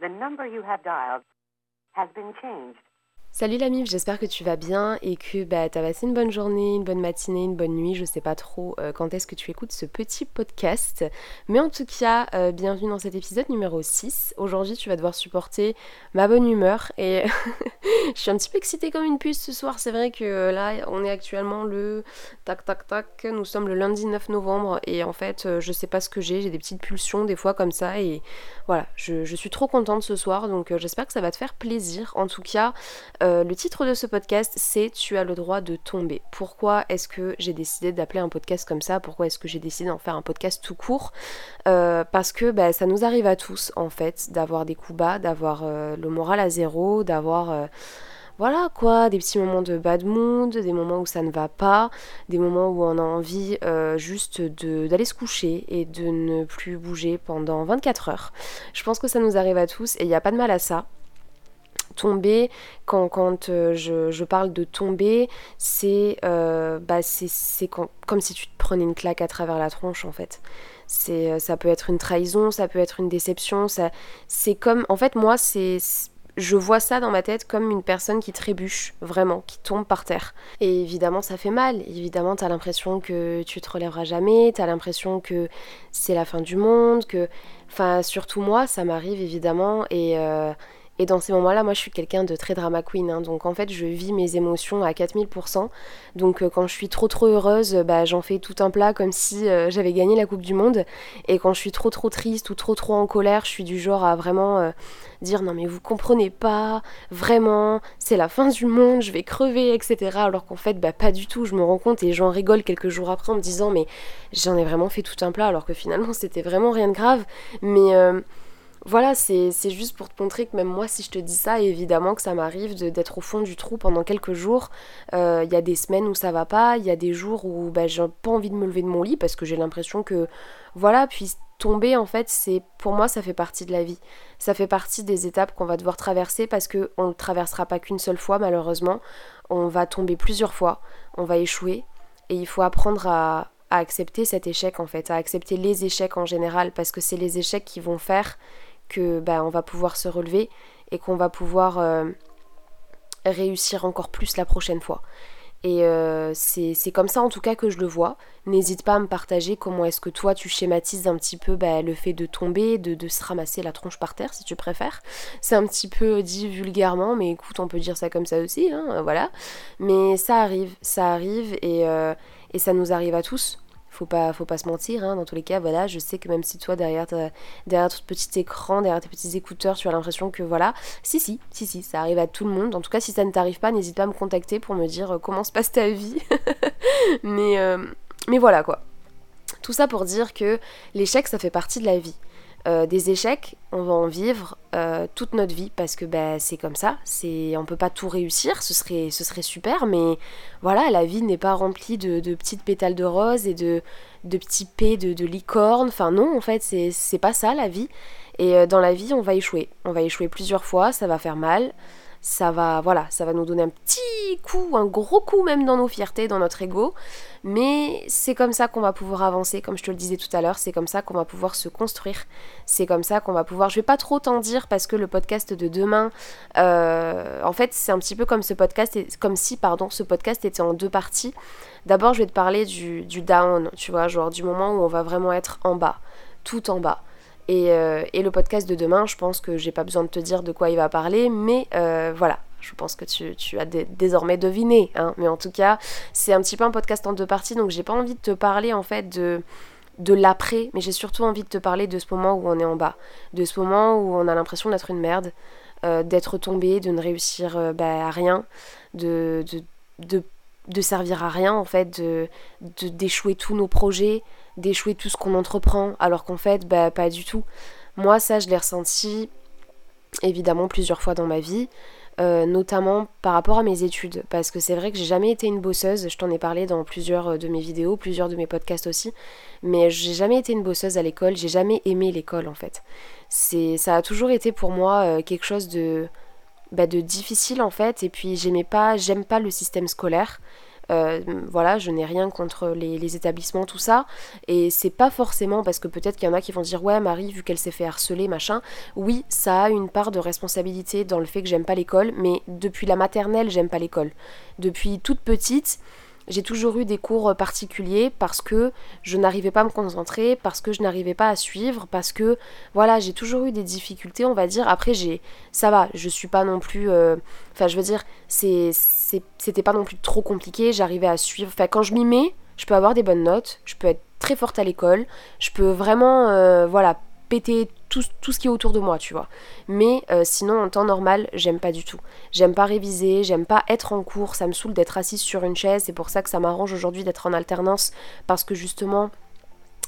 The number you have dialed has been changed. Salut la mif, j'espère que tu vas bien et que bah, tu as passé une bonne journée, une bonne matinée, une bonne nuit. Je sais pas trop euh, quand est-ce que tu écoutes ce petit podcast. Mais en tout cas, euh, bienvenue dans cet épisode numéro 6. Aujourd'hui, tu vas devoir supporter ma bonne humeur et je suis un petit peu excitée comme une puce ce soir. C'est vrai que euh, là, on est actuellement le tac tac tac. Nous sommes le lundi 9 novembre et en fait, je sais pas ce que j'ai. J'ai des petites pulsions des fois comme ça et voilà, je suis trop contente ce soir donc j'espère que ça va te faire plaisir. En tout cas, euh, le titre de ce podcast, c'est Tu as le droit de tomber. Pourquoi est-ce que j'ai décidé d'appeler un podcast comme ça? Pourquoi est-ce que j'ai décidé d'en faire un podcast tout court? Euh, Parce que bah, ça nous arrive à tous, en fait, d'avoir des coups bas, d'avoir euh, le moral à zéro, d'avoir voilà quoi, des petits moments de bad mood, des moments où ça ne va pas, des moments où on a envie juste d'aller se coucher et de ne plus bouger pendant 24 heures. Je pense que ça nous arrive à tous et il n'y a pas de mal à ça tomber, quand, quand euh, je, parle de tomber, c'est euh, bah, comme si tu te prenais une claque à travers la tronche en fait. Euh, ça peut être une trahison, ça peut être une déception, c'est comme, en fait moi c'est, je vois ça dans ma tête comme une personne qui trébuche, vraiment, qui tombe par terre. Et évidemment, ça fait mal. Évidemment, t'as l'impression que tu te relèveras jamais, t'as l'impression que c'est la fin du monde, que. Enfin, surtout moi, ça m'arrive évidemment. Et, et dans ces moments-là, moi je suis quelqu'un de très drama queen, hein. donc en fait je vis mes émotions à 4000%. Donc euh, quand je suis trop trop heureuse, bah, j'en fais tout un plat comme si euh, j'avais gagné la Coupe du Monde. Et quand je suis trop trop triste ou trop trop en colère, je suis du genre à vraiment euh, dire non mais vous comprenez pas, vraiment, c'est la fin du monde, je vais crever, etc. Alors qu'en fait, bah pas du tout, je me rends compte et j'en rigole quelques jours après en me disant mais j'en ai vraiment fait tout un plat alors que finalement c'était vraiment rien de grave. Mais voilà, c'est juste pour te montrer que même moi, si je te dis ça, évidemment que ça m'arrive d'être au fond du trou pendant quelques jours. Euh, il y a des semaines où ça va pas, il y a des jours où bah, j'ai pas envie de me lever de mon lit parce que j'ai l'impression que, voilà, puis tomber, en fait, c'est pour moi, ça fait partie de la vie. Ça fait partie des étapes qu'on va devoir traverser parce qu'on ne traversera pas qu'une seule fois, malheureusement. On va tomber plusieurs fois, on va échouer et il faut apprendre à, à accepter cet échec en fait, à accepter les échecs en général parce que c'est les échecs qui vont faire que bah, on va pouvoir se relever et qu'on va pouvoir euh, réussir encore plus la prochaine fois. Et euh, c'est comme ça en tout cas que je le vois. N'hésite pas à me partager comment est-ce que toi tu schématises un petit peu bah, le fait de tomber, de, se ramasser la tronche par terre si tu préfères. C'est un petit peu dit vulgairement, mais écoute, on peut dire ça comme ça aussi, hein, voilà. Mais ça arrive, ça arrive et, euh, et ça nous arrive à tous faut pas, faut pas se mentir, hein, dans tous les cas, voilà, je sais que même si toi, derrière, derrière ton petit écran, derrière tes petits écouteurs, tu as l'impression que voilà, si, si, si, si, ça arrive à tout le monde. En tout cas, si ça ne t'arrive pas, n'hésite pas à me contacter pour me dire euh, comment se passe ta vie. euh, mais voilà quoi. Tout ça pour dire que l'échec, ça fait partie de la vie. Euh, des échecs, on va en vivre euh, toute notre vie parce que bah, c'est comme ça. C'est, on peut pas tout réussir, ce serait, ce serait super, mais voilà, la vie n'est pas remplie de, petites pétales de rose et de, de petits pets de, de licorne. Enfin non, en fait, c'est, c'est pas ça la vie. Et euh, dans la vie, on va échouer. On va échouer plusieurs fois, ça va faire mal ça va, voilà, ça va nous donner un petit coup, un gros coup même dans nos fiertés, dans notre ego. Mais c'est comme ça qu'on va pouvoir avancer, comme je te le disais tout à l'heure, c'est comme ça qu'on va pouvoir se construire. C'est comme ça qu'on va pouvoir. Je vais pas trop t'en dire parce que le podcast de demain, euh, en fait, c'est un petit peu comme ce podcast, comme si, pardon, ce podcast était en deux parties. D'abord, je vais te parler du, du down, tu vois, genre du moment où on va vraiment être en bas, tout en bas. Euh, et, le podcast de demain, je pense que j'ai pas besoin de te dire de quoi il va parler, mais euh, voilà, je pense que tu, as désormais deviné. Hein. Mais en tout cas, c'est un petit peu un podcast en deux parties, donc j'ai pas envie de te parler en fait de, de l'après, mais j'ai surtout envie de te parler de ce moment où on est en bas, de ce moment où on a l'impression d'être une merde, euh, d'être tombé, de ne réussir bah, à rien, de, de, de, servir à rien en fait, d'échouer tous nos projets, d'échouer tout ce qu'on entreprend, alors qu'en fait, bah, pas du tout. Moi, ça, je l'ai ressenti évidemment plusieurs fois dans ma vie, euh, notamment par rapport à mes études, parce que c'est vrai que j'ai jamais été une bosseuse, je t'en ai parlé dans plusieurs euh, de mes vidéos, plusieurs de mes podcasts aussi, mais j'ai jamais été une bosseuse à l'école, j'ai jamais aimé l'école en fait. C'est, ça a toujours été pour moi euh, quelque chose de, bah, de difficile en fait, et puis j'aimais pas, j'aime pas le système scolaire. Euh, voilà, je n'ai rien contre les, établissements, tout ça. Et c'est pas forcément parce que peut-être qu'il y en a qui vont dire ouais Marie, vu qu'elle s'est fait harceler, machin. Oui, ça a une part de responsabilité dans le fait que j'aime pas l'école, mais depuis la maternelle, j'aime pas l'école. Depuis toute petite, j'ai toujours eu des cours particuliers parce que je n'arrivais pas à me concentrer, parce que je n'arrivais pas à suivre, parce que voilà, j'ai toujours eu des difficultés, on va dire. Après, j'ai, ça va, je suis pas non plus, euh, enfin, je veux dire, c'était pas non plus trop compliqué. J'arrivais à suivre. Enfin, quand je m'y mets, je peux avoir des bonnes notes, je peux être très forte à l'école, je peux vraiment, euh, voilà, péter tout, ce qui est autour de moi, tu vois. Mais euh, sinon, en temps normal, j'aime pas du tout. J'aime pas réviser, j'aime pas être en cours, ça me saoule d'être assise sur une chaise, c'est pour ça que ça m'arrange aujourd'hui d'être en alternance, parce que justement,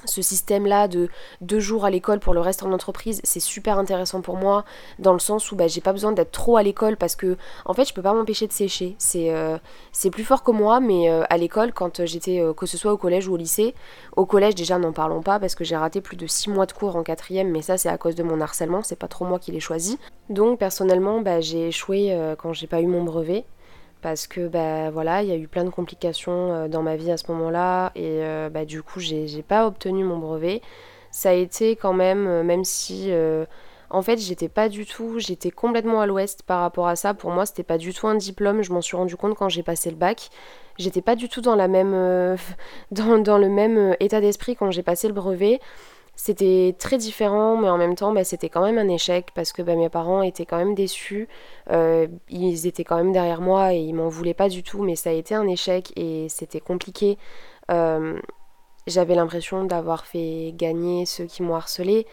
ce système-là de deux jours à l'école pour le reste en entreprise, c'est super intéressant pour moi, dans le sens où bah, j'ai pas besoin d'être trop à l'école parce que, en fait, je peux pas m'empêcher de sécher. C'est euh, plus fort que moi, mais euh, à l'école, quand j'étais, euh, que ce soit au collège ou au lycée, au collège, déjà, n'en parlons pas parce que j'ai raté plus de six mois de cours en quatrième, mais ça, c'est à cause de mon harcèlement, c'est pas trop moi qui l'ai choisi. Donc, personnellement, bah, j'ai échoué quand j'ai pas eu mon brevet parce que bah voilà, il y a eu plein de complications euh, dans ma vie à ce moment-là et euh, bah, du coup j'ai pas obtenu mon brevet. Ça a été quand même, euh, même si en fait j'étais pas du tout, j'étais complètement à l'ouest par rapport à ça. Pour moi c'était pas du tout un diplôme, je m'en suis rendu compte quand j'ai passé le bac. J'étais pas du tout dans la même, dans, dans, le même état d'esprit quand j'ai passé le brevet. C'était très différent, mais en même temps, bah, c'était quand même un échec parce que bah, mes parents étaient quand même déçus. Euh, ils étaient quand même derrière moi et ils m'en voulaient pas du tout, mais ça a été un échec et c'était compliqué. Euh, j'avais l'impression d'avoir fait gagner ceux qui m'ont harcelé.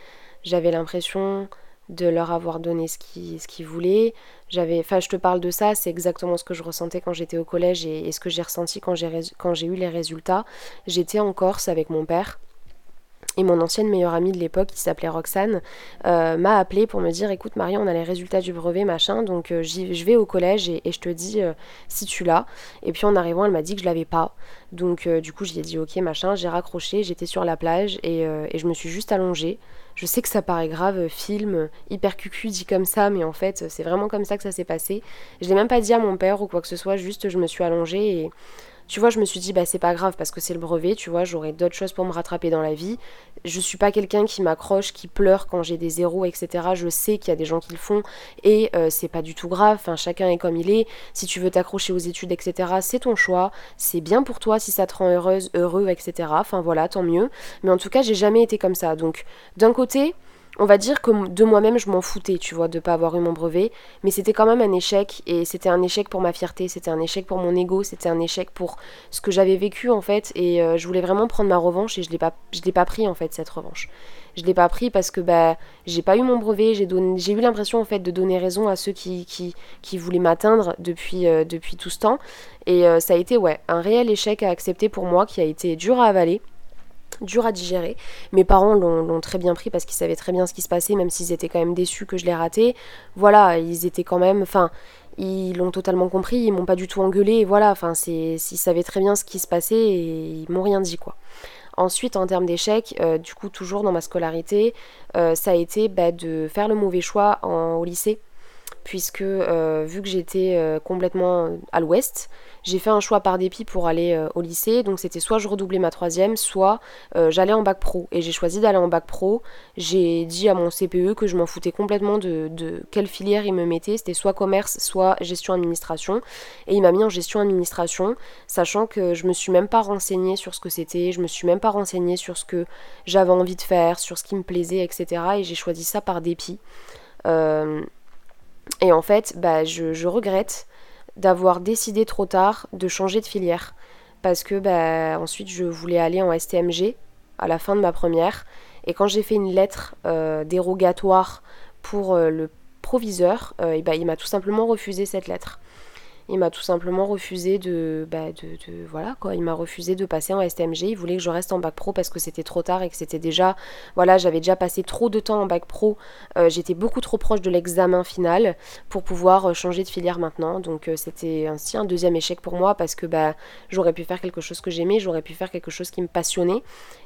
J'avais l'impression de leur avoir donné ce qu'ils voulaient. J'avais, enfin, je te parle de ça, c'est exactement ce que je ressentais quand j'étais au collège et, ce que j'ai ressenti quand j'ai eu les résultats. J'étais en Corse avec mon père. Et mon ancienne meilleure amie de l'époque, qui s'appelait Roxane, euh, m'a appelé pour me dire écoute Marie, on a les résultats du brevet, machin, donc euh, je vais au collège et, je te dis euh, si tu l'as. Et puis en arrivant, elle m'a dit que je l'avais pas. Donc du coup, j'ai dit ok, machin, j'ai raccroché, j'étais sur la plage et, et, je me suis juste allongée. Je sais que ça paraît grave, film, hyper cucu dit comme ça, mais en fait, c'est vraiment comme ça que ça s'est passé. Je l'ai même pas dit à mon père ou quoi que ce soit, juste je me suis allongée et tu vois, je me suis dit, bah c'est pas grave parce que c'est le brevet, tu vois, j'aurai d'autres choses pour me rattraper dans la vie. Je suis pas quelqu'un qui m'accroche, qui pleure quand j'ai des zéros, etc. Je sais qu'il y a des gens qui le font et euh, c'est pas du tout grave, enfin, chacun est comme il est. Si tu veux t'accrocher aux études, etc., c'est ton choix, c'est bien pour toi si ça te rend heureuse, heureux, etc. Enfin voilà, tant mieux. Mais en tout cas, j'ai jamais été comme ça. Donc, d'un côté, on va dire que de moi-même je m'en foutais, tu vois, de pas avoir eu mon brevet, mais c'était quand même un échec et c'était un échec pour ma fierté, c'était un échec pour mon ego, c'était un échec pour ce que j'avais vécu en fait. Et euh, je voulais vraiment prendre ma revanche et je l'ai pas l'ai pas pris en fait cette revanche. Je l'ai pas pris parce que bah j'ai pas eu mon brevet, j'ai eu l'impression en fait de donner raison à ceux qui qui, qui voulaient m'atteindre depuis euh, depuis tout ce temps. Et euh, ça a été ouais, un réel échec à accepter pour moi qui a été dur à avaler dur à digérer. Mes parents l'ont très bien pris parce qu'ils savaient très bien ce qui se passait, même s'ils étaient quand même déçus que je l'ai raté. Voilà, ils étaient quand même. Enfin, ils l'ont totalement compris, ils m'ont pas du tout engueulé. Voilà, enfin, ils savaient très bien ce qui se passait et ils m'ont rien dit, quoi. Ensuite, en termes d'échecs, euh, du coup, toujours dans ma scolarité, euh, ça a été bah, de faire le mauvais choix en, au lycée puisque euh, vu que j'étais euh, complètement à l'ouest, j'ai fait un choix par dépit pour aller euh, au lycée. Donc c'était soit je redoublais ma troisième, soit j'allais en bac pro. Et j'ai choisi d'aller en bac pro. J'ai dit à mon CPE que je m'en foutais complètement de, quelle filière il me mettait. C'était soit commerce, soit gestion administration. Et il m'a mis en gestion administration, sachant que je me suis même pas renseignée sur ce que c'était, je me suis même pas renseignée sur ce que j'avais envie de faire, sur ce qui me plaisait, etc. Et j'ai choisi ça par dépit. Et en fait, bah, je, regrette d'avoir décidé trop tard de changer de filière. Parce que bah, ensuite, je voulais aller en STMG à la fin de ma première. Et quand j'ai fait une lettre euh, dérogatoire pour euh, le proviseur, euh, bah, il m'a tout simplement refusé cette lettre. Il m'a tout simplement refusé de, bah, de, voilà quoi, il m'a refusé de passer en STMG. Il voulait que je reste en bac pro parce que c'était trop tard et que c'était déjà, voilà, j'avais déjà passé trop de temps en bac pro. Euh, j'étais beaucoup trop proche de l'examen final pour pouvoir euh, changer de filière maintenant. Donc euh, c'était ainsi un deuxième échec pour moi parce que bah j'aurais pu faire quelque chose que j'aimais, j'aurais pu faire quelque chose qui me passionnait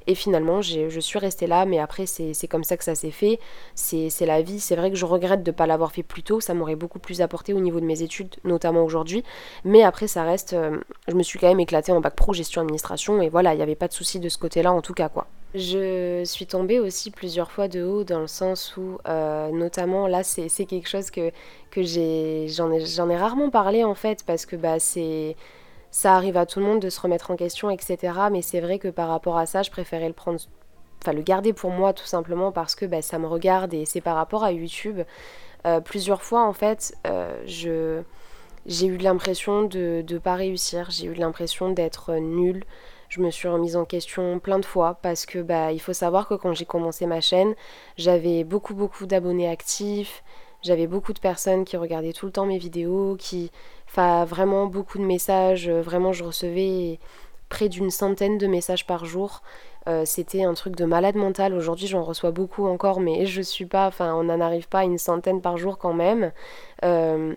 Et finalement, je suis restée là, mais après, c'est comme ça que ça s'est fait. C'est la vie. C'est vrai que je regrette de ne pas l'avoir fait plus tôt. Ça m'aurait beaucoup plus apporté au niveau de mes études, notamment aujourd'hui. Mais après, ça reste. Euh, je me suis quand même éclatée en bac pro gestion administration. Et voilà, il n'y avait pas de souci de ce côté-là, en tout cas, quoi. Je suis tombée aussi plusieurs fois de haut dans le sens où, euh, notamment là, c'est quelque chose que, que j'en ai, ai, rarement parlé en fait, parce que bah, c'est ça arrive à tout le monde de se remettre en question, etc. Mais c'est vrai que par rapport à ça, je préférais le prendre, enfin le garder pour moi tout simplement parce que bah, ça me regarde et c'est par rapport à YouTube. Euh, plusieurs fois en fait, euh, j'ai eu l'impression de ne pas réussir, j'ai eu l'impression d'être nulle. Je me suis remise en question plein de fois parce que bah il faut savoir que quand j'ai commencé ma chaîne, j'avais beaucoup beaucoup d'abonnés actifs, j'avais beaucoup de personnes qui regardaient tout le temps mes vidéos, qui. Enfin, vraiment beaucoup de messages. Euh, vraiment, je recevais près d'une centaine de messages par jour. Euh, c'était un truc de malade mental. Aujourd'hui, j'en reçois beaucoup encore, mais je suis pas. Enfin, on n'en arrive pas à une centaine par jour quand même. Euh,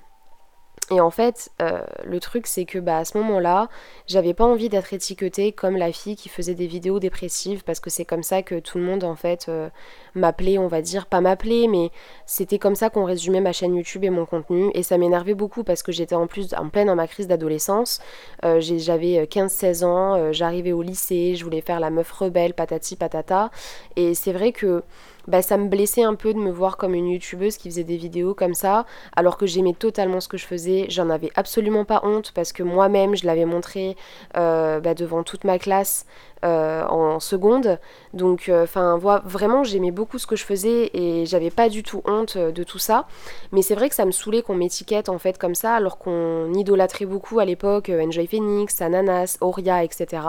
et en fait, euh, le truc, c'est que bah, à ce moment-là, j'avais pas envie d'être étiquetée comme la fille qui faisait des vidéos dépressives, parce que c'est comme ça que tout le monde, en fait, euh, m'appelait, on va dire, pas m'appelait, mais c'était comme ça qu'on résumait ma chaîne YouTube et mon contenu. Et ça m'énervait beaucoup parce que j'étais en plus en pleine ma crise d'adolescence. Euh, j'avais 15-16 ans, j'arrivais au lycée, je voulais faire la meuf rebelle, patati patata. Et c'est vrai que bah, ça me blessait un peu de me voir comme une youtubeuse qui faisait des vidéos comme ça, alors que j'aimais totalement ce que je faisais. J'en avais absolument pas honte parce que moi-même, je l'avais montré euh, bah, devant toute ma classe. Euh, en seconde. Donc, euh, enfin, vraiment, j'aimais beaucoup ce que je faisais et j'avais pas du tout honte euh, de tout ça. Mais c'est vrai que ça me saoulait qu'on m'étiquette en fait comme ça, alors qu'on idolâtrait beaucoup à l'époque Enjoy Phoenix, Ananas, Oria, etc.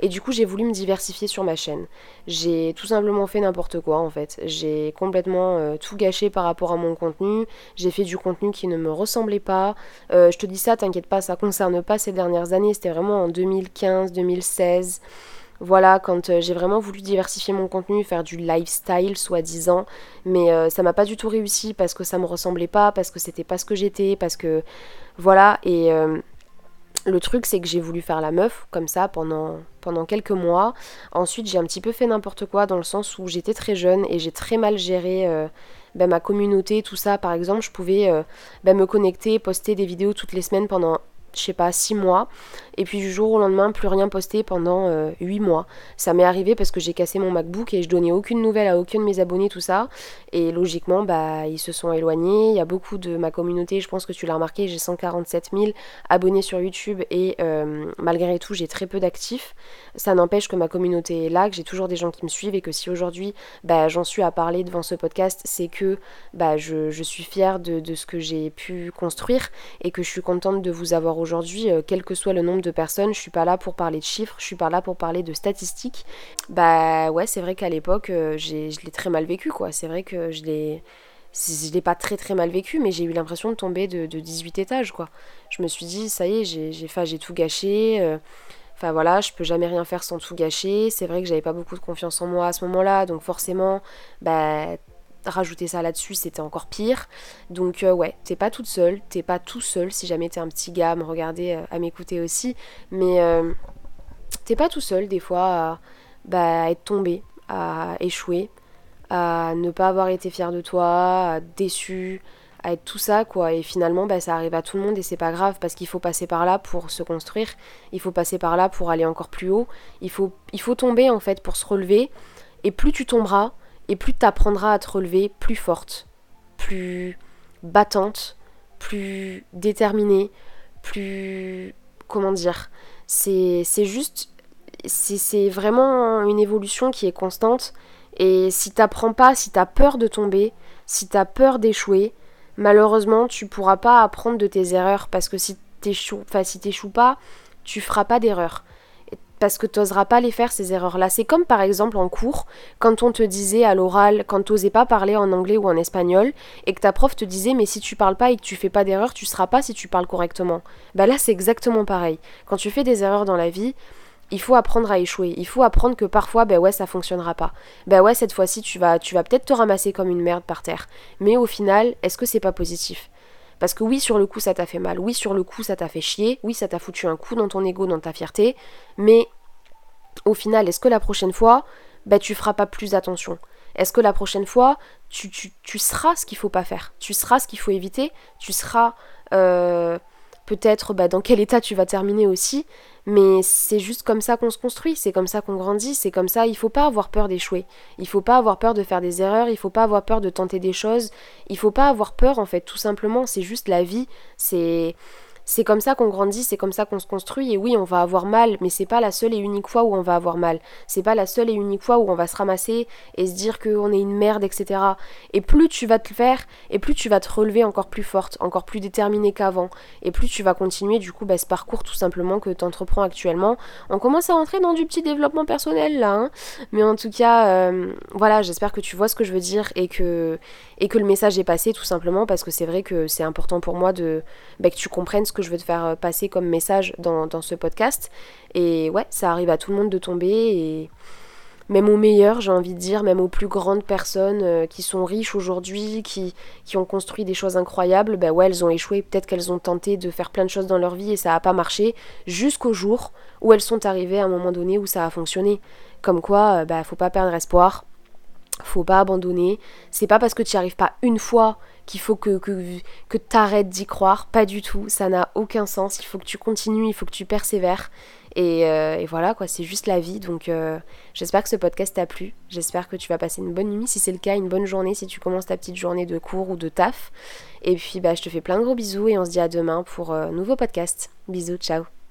Et du coup, j'ai voulu me diversifier sur ma chaîne. J'ai tout simplement fait n'importe quoi en fait. J'ai complètement tout gâché par rapport à mon contenu. J'ai fait du contenu qui ne me ressemblait pas. je te dis ça, t'inquiète pas, ça concerne pas ces dernières années. C'était vraiment en 2015, 2016. Voilà, quand euh, j'ai vraiment voulu diversifier mon contenu, faire du lifestyle soi-disant, mais euh, ça m'a pas du tout réussi parce que ça me ressemblait pas, parce que c'était pas ce que j'étais, parce que voilà, et euh, le truc c'est que j'ai voulu faire la meuf comme ça pendant, pendant quelques mois. Ensuite j'ai un petit peu fait n'importe quoi dans le sens où j'étais très jeune et j'ai très mal géré ben, ma communauté, tout ça. Par exemple, je pouvais ben, me connecter, poster des vidéos toutes les semaines pendant je sais pas, 6 mois. Et puis du jour au lendemain, plus rien posté pendant euh, huit 8 mois. Ça m'est arrivé parce que j'ai cassé mon MacBook et je donnais aucune nouvelle à aucun de mes abonnés, tout ça. Et logiquement, bah, ils se sont éloignés. Il y a beaucoup de ma communauté, je pense que tu l'as remarqué, j'ai 147 000 abonnés sur YouTube et euh, malgré tout, j'ai très peu d'actifs. Ça n'empêche que ma communauté est là, que j'ai toujours des gens qui me suivent et que si aujourd'hui, bah, j'en suis à parler devant ce podcast, c'est que bah, je, suis fière de, de ce que j'ai pu construire et que je suis contente de vous avoir aujourd'hui, euh, quel que soit le nombre de personnes, je suis pas là pour parler de chiffres, je suis pas là pour parler de statistiques. Bah ouais, c'est vrai qu'à l'époque, euh, je l'ai très mal vécu, quoi. C'est vrai que je l'ai je l'ai pas très très mal vécu, mais j'ai eu l'impression de tomber de, 18 étages, quoi. Je me suis dit, ça y est, j'ai j'ai tout gâché. Euh, enfin voilà, je peux jamais rien faire sans tout gâcher. C'est vrai que j'avais pas beaucoup de confiance en moi à ce moment-là, donc forcément, bah rajouter ça là-dessus, c'était encore pire. Donc euh, ouais, t'es pas toute seule, t'es pas tout seul si jamais t'es un petit gars à me regarder, euh, à m'écouter aussi. Mais euh, t'es pas tout seul des fois à, bah, être tombé, à échouer, à ne pas avoir été fier de toi, à déçu, à être tout ça quoi. Et finalement, bah, ça arrive à tout le monde et c'est pas grave parce qu'il faut passer par là pour se construire. Il faut passer par là pour aller encore plus haut. Il faut, il faut tomber en fait pour se relever. Et plus tu tomberas, et plus tu apprendras à te relever plus forte, plus battante, plus déterminée, plus... comment dire C'est juste... C'est vraiment une évolution qui est constante. Et si t'apprends pas, si t'as peur de tomber, si t'as peur d'échouer, malheureusement tu pourras pas apprendre de tes erreurs parce que si t'échoues si pas, tu feras pas d'erreur parce que tu n'oseras pas les faire ces erreurs-là. C'est comme par exemple en cours, quand on te disait à l'oral, quand tu n'osais pas parler en anglais ou en espagnol, et que ta prof te disait mais si tu parles pas et que tu fais pas d'erreur, tu seras pas si tu parles correctement. Bah là c'est exactement pareil. Quand tu fais des erreurs dans la vie, il faut apprendre à échouer. Il faut apprendre que parfois, ben ouais, ça fonctionnera pas. Ben ouais, cette fois-ci, tu vas, tu vas peut-être te ramasser comme une merde par terre. Mais au final, est-ce que c'est pas positif? Parce que oui, sur le coup, ça t'a fait mal. Oui, sur le coup, ça t'a fait chier. Oui, ça t'a foutu un coup dans ton ego, dans ta fierté. Mais au final, est-ce que la prochaine fois, bah, tu feras pas plus attention? Est-ce que la prochaine fois, tu, seras ce qu'il faut pas faire? Tu seras ce qu'il faut éviter? Tu seras euh, peut-être bah, dans quel état tu vas terminer aussi? Mais c'est juste comme ça qu'on se construit, c'est comme ça qu'on grandit, c'est comme ça, il faut pas avoir peur d'échouer. Il faut pas avoir peur de faire des erreurs, il faut pas avoir peur de tenter des choses, il faut pas avoir peur en fait, tout simplement, c'est juste la vie, c'est c'est comme ça qu'on grandit, c'est comme ça qu'on se construit. Et oui, on va avoir mal, mais c'est pas la seule et unique fois où on va avoir mal. C'est pas la seule et unique fois où on va se ramasser et se dire qu'on est une merde, etc. Et plus tu vas te le faire, et plus tu vas te relever encore plus forte, encore plus déterminée qu'avant. Et plus tu vas continuer du coup bah, ce parcours tout simplement que tu entreprends actuellement. On commence à rentrer dans du petit développement personnel là, hein. mais en tout cas, euh, voilà, j'espère que tu vois ce que je veux dire et que, et que le message est passé tout simplement parce que c'est vrai que c'est important pour moi de bah, que tu comprennes ce que je veux te faire euh, passer comme message dans, ce podcast. Et ouais, ça arrive à tout le monde de tomber et même aux meilleurs, j'ai envie de dire, même aux plus grandes personnes euh, qui sont riches aujourd'hui, qui, qui ont construit des choses incroyables, bah ouais, elles ont échoué, peut-être qu'elles ont tenté de faire plein de choses dans leur vie et ça n'a pas marché, jusqu'au jour où elles sont arrivées à un moment donné où ça a fonctionné. Comme quoi, euh, bah faut pas perdre espoir, faut pas abandonner. C'est pas parce que tu n'y arrives pas une fois qu'il faut que, que, que tu arrêtes d'y croire. Pas du tout. Ça n'a aucun sens. Il faut que tu continues, il faut que tu persévères. Et, euh, voilà, quoi, c'est juste la vie. Donc euh, j'espère que ce podcast t'a plu. J'espère que tu vas passer une bonne nuit. Si c'est le cas, une bonne journée si tu commences ta petite journée de cours ou de taf. Et puis bah, je te fais plein de gros bisous et on se dit à demain pour un euh, nouveau podcast. Bisous, ciao